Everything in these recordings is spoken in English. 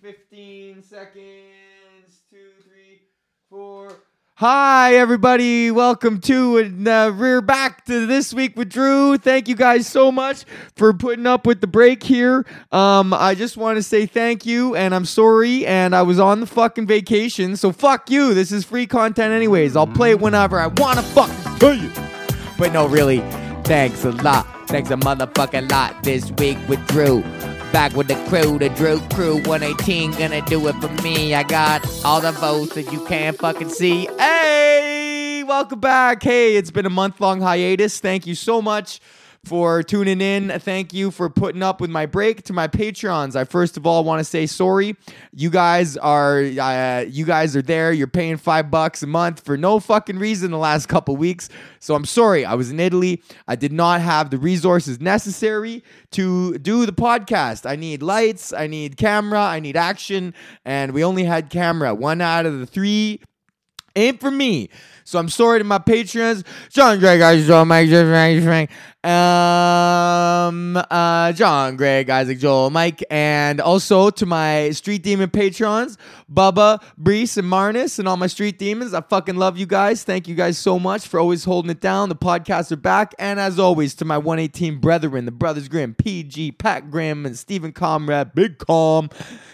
15 seconds. Two, three, four. Hi, everybody. Welcome to and uh, we're back to this week with Drew. Thank you guys so much for putting up with the break here. Um, I just want to say thank you, and I'm sorry. And I was on the fucking vacation, so fuck you. This is free content, anyways. I'll play it whenever I wanna fucking tell you. But no, really, thanks a lot. Thanks a motherfucking lot this week with Drew. Back with the crew, the Drew Crew 118, gonna do it for me. I got all the votes that you can't fucking see. Hey, welcome back. Hey, it's been a month long hiatus. Thank you so much for tuning in. Thank you for putting up with my break. To my patrons, I first of all want to say sorry. You guys are uh, you guys are there. You're paying five bucks a month for no fucking reason the last couple weeks. So I'm sorry. I was in Italy. I did not have the resources necessary to do the podcast. I need lights. I need camera. I need action. And we only had camera. One out of the three ain't for me. So I'm sorry to my patrons. John Greg, guys, Joel, Mike, Jeff, Frank, Frank, um, uh, John, Greg, Isaac, Joel, Mike, and also to my Street Demon patrons, Bubba, Brees, and Marnus, and all my Street Demons. I fucking love you guys. Thank you guys so much for always holding it down. The podcasts are back. And as always, to my 118 brethren, the Brothers Grimm, PG, Pat Grimm, and Stephen Comrade, Big Com.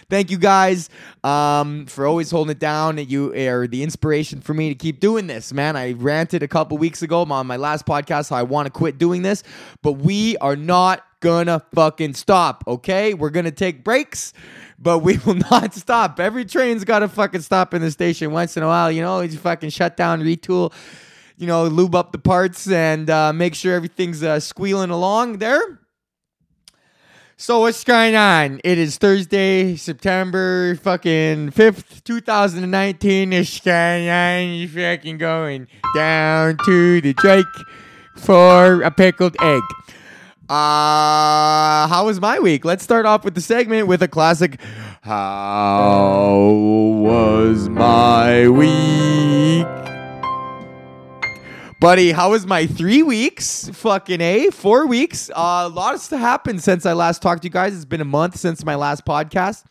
Thank you guys um, for always holding it down. You are the inspiration for me to keep doing this, man. I ranted a couple weeks ago on my last podcast how I want to quit doing this, but we are not gonna fucking stop, okay? We're gonna take breaks, but we will not stop. Every train's gotta fucking stop in the station once in a while, you know? You fucking shut down, retool, you know, lube up the parts and uh, make sure everything's uh, squealing along there. So what's going on? It is Thursday, September fucking 5th, 2019. It's going on. You fucking going down to the Drake for a pickled egg. Uh, how was my week? Let's start off with the segment with a classic. How was my week? Buddy, how was my three weeks? Fucking A, four weeks. Uh, lots to happen since I last talked to you guys. It's been a month since my last podcast.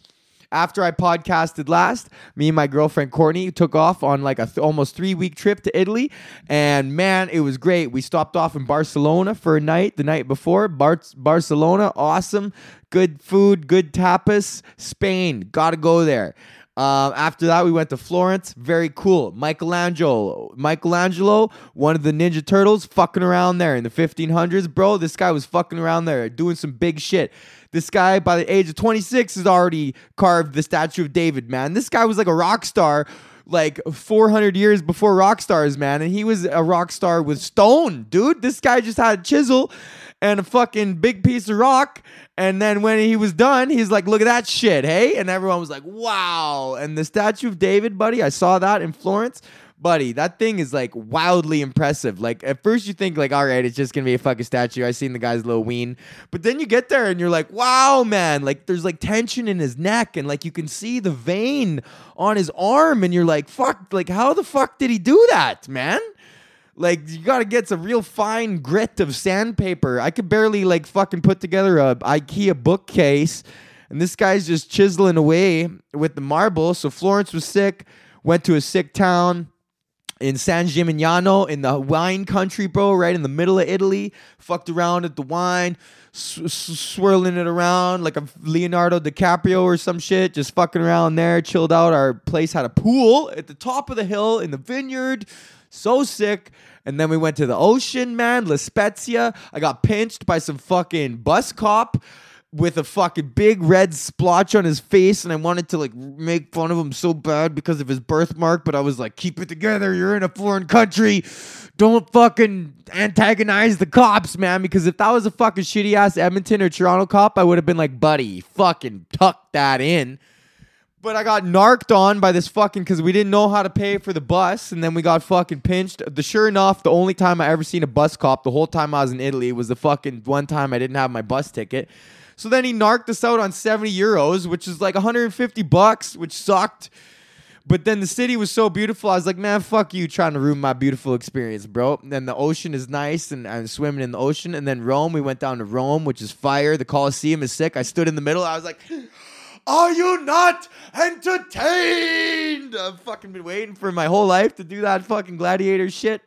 After I podcasted last, me and my girlfriend Courtney took off on like a th- almost three week trip to Italy, and man, it was great. We stopped off in Barcelona for a night the night before. Bar- Barcelona, awesome, good food, good tapas. Spain, gotta go there. Um, after that, we went to Florence. Very cool. Michelangelo. Michelangelo, one of the Ninja Turtles, fucking around there in the 1500s. Bro, this guy was fucking around there doing some big shit. This guy, by the age of 26, has already carved the statue of David, man. This guy was like a rock star like 400 years before rock stars, man. And he was a rock star with stone, dude. This guy just had a chisel and a fucking big piece of rock. And then when he was done, he's like, look at that shit, hey? And everyone was like, wow. And the statue of David, buddy, I saw that in Florence. Buddy, that thing is like wildly impressive. Like at first you think like, all right, it's just gonna be a fucking statue. I seen the guy's little ween, but then you get there and you're like, wow, man! Like there's like tension in his neck and like you can see the vein on his arm, and you're like, fuck! Like how the fuck did he do that, man? Like you gotta get some real fine grit of sandpaper. I could barely like fucking put together a IKEA bookcase, and this guy's just chiseling away with the marble. So Florence was sick. Went to a sick town in San Gimignano in the wine country, bro, right in the middle of Italy. Fucked around at the wine, s- s- swirling it around like a Leonardo DiCaprio or some shit, just fucking around there, chilled out. Our place had a pool at the top of the hill in the vineyard. So sick. And then we went to the ocean, man, La Spezia. I got pinched by some fucking bus cop with a fucking big red splotch on his face and I wanted to like make fun of him so bad because of his birthmark, but I was like, keep it together, you're in a foreign country. Don't fucking antagonize the cops, man. Because if that was a fucking shitty ass Edmonton or Toronto cop, I would have been like, buddy, fucking tuck that in. But I got narked on by this fucking because we didn't know how to pay for the bus, and then we got fucking pinched. The sure enough, the only time I ever seen a bus cop the whole time I was in Italy was the fucking one time I didn't have my bus ticket. So then he narked us out on 70 euros, which is like 150 bucks, which sucked. But then the city was so beautiful. I was like, man, fuck you trying to ruin my beautiful experience, bro. And then the ocean is nice and I'm swimming in the ocean. And then Rome, we went down to Rome, which is fire. The Colosseum is sick. I stood in the middle. I was like, Are you not entertained? I've fucking been waiting for my whole life to do that fucking gladiator shit.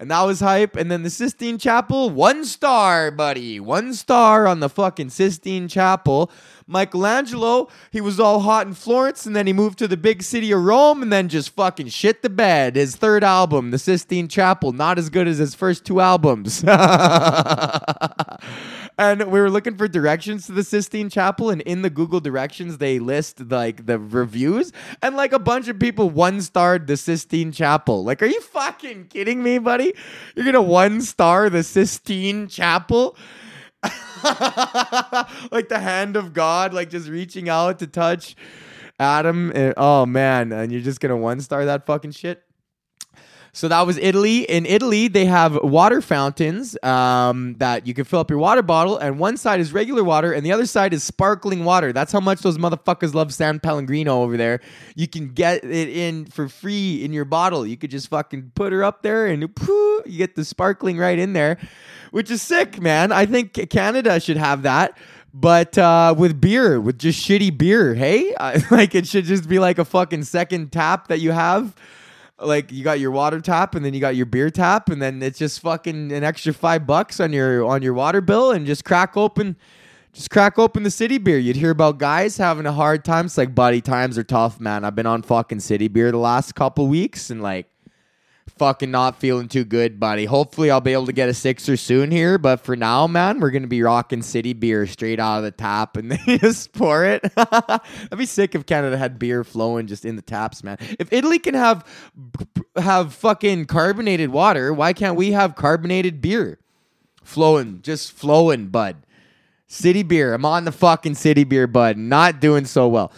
And that was hype. And then the Sistine Chapel, one star, buddy. One star on the fucking Sistine Chapel. Michelangelo, he was all hot in Florence and then he moved to the big city of Rome and then just fucking shit the bed. His third album, The Sistine Chapel, not as good as his first two albums. and we were looking for directions to the Sistine Chapel, and in the Google directions, they list like the reviews, and like a bunch of people one starred the Sistine Chapel. Like, are you fucking kidding me, buddy? You're gonna one star the Sistine Chapel? like the hand of God, like just reaching out to touch Adam. And, oh man, and you're just gonna one star that fucking shit? So that was Italy. In Italy, they have water fountains um, that you can fill up your water bottle, and one side is regular water, and the other side is sparkling water. That's how much those motherfuckers love San Pellegrino over there. You can get it in for free in your bottle. You could just fucking put her up there, and poo, you get the sparkling right in there, which is sick, man. I think Canada should have that but uh, with beer, with just shitty beer, hey, like it should just be like a fucking second tap that you have like you got your water tap and then you got your beer tap and then it's just fucking an extra five bucks on your on your water bill and just crack open just crack open the city beer. You'd hear about guys having a hard time. It's like, buddy, times are tough, man. I've been on fucking city beer the last couple weeks and like fucking not feeling too good, buddy. Hopefully, I'll be able to get a sixer soon here. But for now, man, we're gonna be rocking city beer straight out of the tap and then just pour it. I'd be sick if Canada had beer flowing just in the taps, man. If Italy can have have fucking carbonated water, why can't we have carbonated beer flowing, just flowing, bud? City beer. I'm on the fucking city beer, bud. Not doing so well.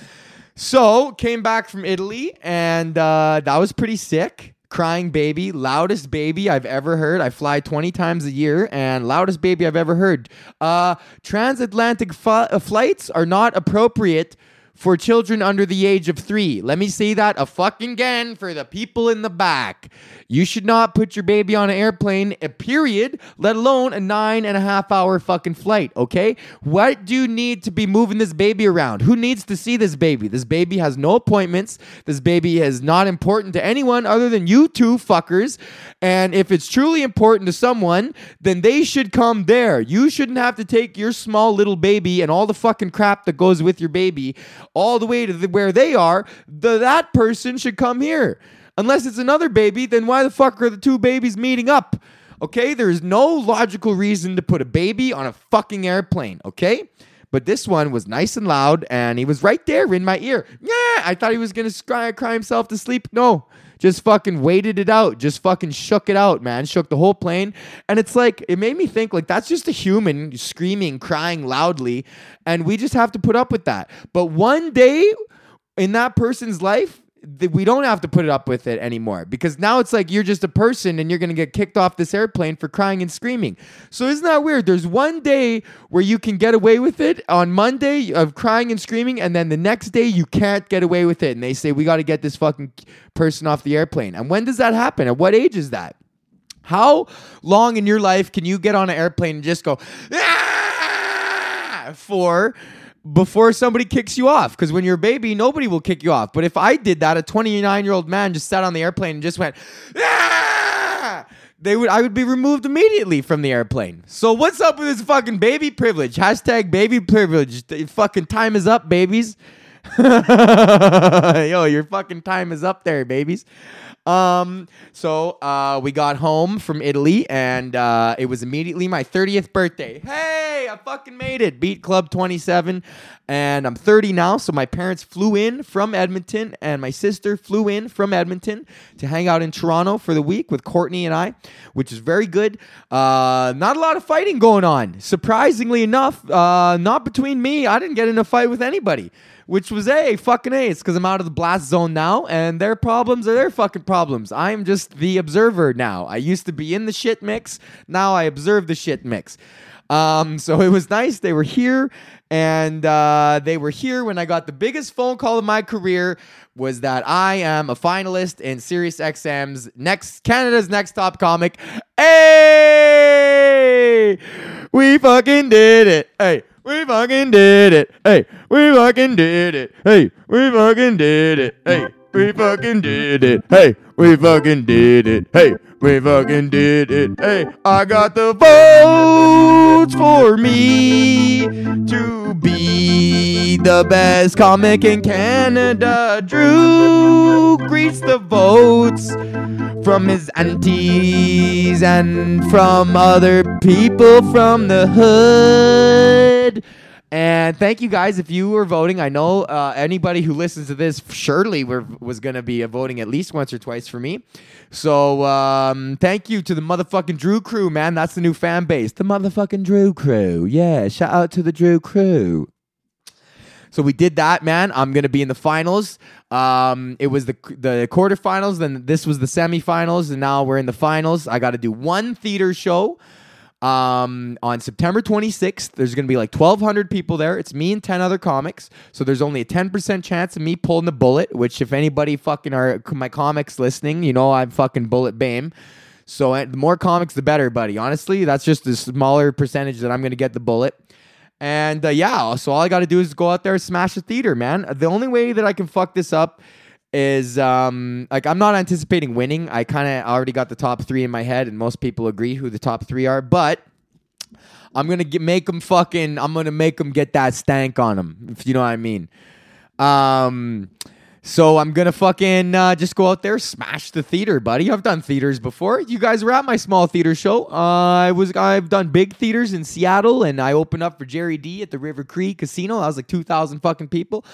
So came back from Italy, and uh, that was pretty sick crying baby, loudest baby I've ever heard. I fly 20 times a year and loudest baby I've ever heard. Uh, transatlantic uh, flights are not appropriate for children under the age of three. Let me say that a fucking again for the people in the back. You should not put your baby on an airplane, a period, let alone a nine and a half hour fucking flight, okay? What do you need to be moving this baby around? Who needs to see this baby? This baby has no appointments. This baby is not important to anyone other than you two fuckers. And if it's truly important to someone, then they should come there. You shouldn't have to take your small little baby and all the fucking crap that goes with your baby all the way to the, where they are. The, that person should come here. Unless it's another baby, then why the fuck are the two babies meeting up? Okay, there's no logical reason to put a baby on a fucking airplane, okay? But this one was nice and loud, and he was right there in my ear. Yeah, I thought he was gonna cry, cry himself to sleep. No, just fucking waited it out, just fucking shook it out, man. Shook the whole plane. And it's like, it made me think, like, that's just a human screaming, crying loudly, and we just have to put up with that. But one day in that person's life, we don't have to put it up with it anymore because now it's like you're just a person and you're going to get kicked off this airplane for crying and screaming. So isn't that weird? There's one day where you can get away with it on Monday of crying and screaming and then the next day you can't get away with it and they say we got to get this fucking person off the airplane. And when does that happen? At what age is that? How long in your life can you get on an airplane and just go ah! for before somebody kicks you off. Because when you're a baby, nobody will kick you off. But if I did that, a 29 year old man just sat on the airplane and just went, ah! they would I would be removed immediately from the airplane. So what's up with this fucking baby privilege? Hashtag baby privilege. Fucking time is up, babies. Yo, your fucking time is up there, babies. Um, so uh, we got home from Italy, and uh, it was immediately my 30th birthday. Hey, I fucking made it! Beat Club 27, and I'm 30 now. So my parents flew in from Edmonton, and my sister flew in from Edmonton to hang out in Toronto for the week with Courtney and I, which is very good. Uh, not a lot of fighting going on. Surprisingly enough, uh, not between me. I didn't get in a fight with anybody which was a fucking a. It's because I'm out of the blast zone now, and their problems are their fucking problems. I'm just the observer now. I used to be in the shit mix. Now I observe the shit mix. Um, so it was nice. They were here, and uh, they were here when I got the biggest phone call of my career. Was that I am a finalist in Sirius XM's next Canada's Next Top Comic. Hey, we fucking did it. Hey, we fucking did it. Hey, we fucking did it. Hey, we fucking did it. Hey, we fucking did it. Hey, we fucking did it. Hey, we fucking did it. Hey, I got the votes for me to be the best comic in Canada. Drew greets the votes from his aunties and from other people from the hood. And thank you guys if you were voting. I know uh, anybody who listens to this surely were, was going to be voting at least once or twice for me. So um, thank you to the motherfucking Drew crew, man. That's the new fan base. The motherfucking Drew crew. Yeah, shout out to the Drew crew. So we did that, man. I'm gonna be in the finals. Um, it was the the quarterfinals, then this was the semifinals, and now we're in the finals. I got to do one theater show. Um, on September 26th, there's going to be like 1,200 people there. It's me and 10 other comics. So there's only a 10% chance of me pulling the bullet, which, if anybody fucking are my comics listening, you know I'm fucking bullet bame. So uh, the more comics, the better, buddy. Honestly, that's just a smaller percentage that I'm going to get the bullet. And uh, yeah, so all I got to do is go out there, smash the theater, man. The only way that I can fuck this up is um like I'm not anticipating winning. I kind of already got the top three in my head, and most people agree who the top three are. But I'm gonna get, make them fucking. I'm gonna make them get that stank on them, if you know what I mean. Um. So I'm gonna fucking uh, just go out there, smash the theater, buddy. I've done theaters before. You guys were at my small theater show. Uh, I was I've done big theaters in Seattle, and I opened up for Jerry D at the River Cree Casino. I was like two thousand fucking people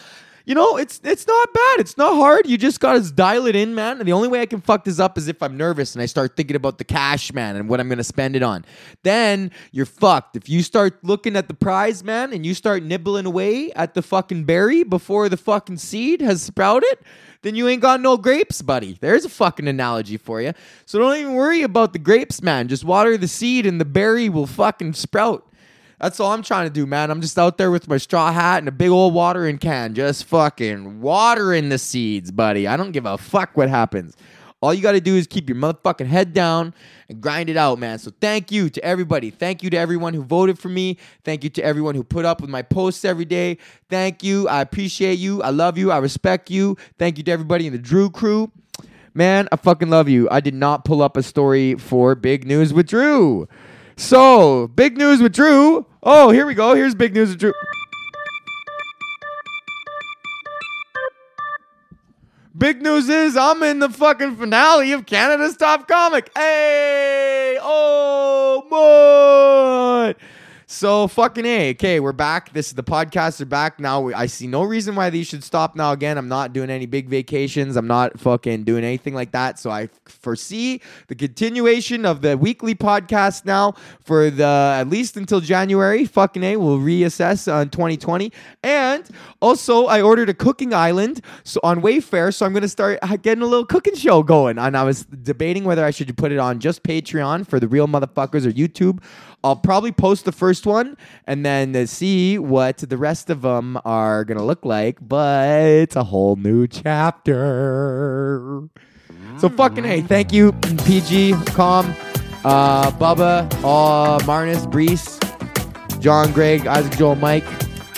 you know, it's it's not bad. It's not hard. You just gotta dial it in, man. And the only way I can fuck this up is if I'm nervous and I start thinking about the cash, man, and what I'm gonna spend it on. Then you're fucked. If you start looking at the prize, man, and you start nibbling away at the fucking berry before the fucking seed has sprouted, then you ain't got no grapes, buddy. There's a fucking analogy for you. So don't even worry about the grapes, man. Just water the seed and the berry will fucking sprout. That's all I'm trying to do, man. I'm just out there with my straw hat and a big old watering can, just fucking watering the seeds, buddy. I don't give a fuck what happens. All you got to do is keep your motherfucking head down and grind it out, man. So thank you to everybody. Thank you to everyone who voted for me. Thank you to everyone who put up with my posts every day. Thank you. I appreciate you. I love you. I respect you. Thank you to everybody in the Drew crew. Man, I fucking love you. I did not pull up a story for Big News with Drew. So, big news with Drew. Oh, here we go. Here's big news Drew. Big news is I'm in the fucking finale of Canada's Top Comic. Hey! Oh, boy! So fucking a. Okay, we're back. This is the podcasts are back now. I see no reason why these should stop now. Again, I'm not doing any big vacations. I'm not fucking doing anything like that. So I foresee the continuation of the weekly podcast now for the at least until January. Fucking a. We'll reassess on 2020. And also, I ordered a cooking island so on Wayfair. So I'm gonna start getting a little cooking show going. And I was debating whether I should put it on just Patreon for the real motherfuckers or YouTube I'll probably post the first one and then see what the rest of them are going to look like, but it's a whole new chapter. So fucking hey, thank you, PG, Com, uh, Bubba, uh, Marnus, Brees, John, Greg, Isaac, Joel, Mike.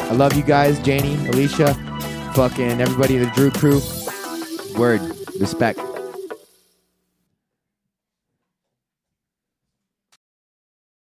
I love you guys, Janie, Alicia, fucking everybody in the Drew crew. Word, respect.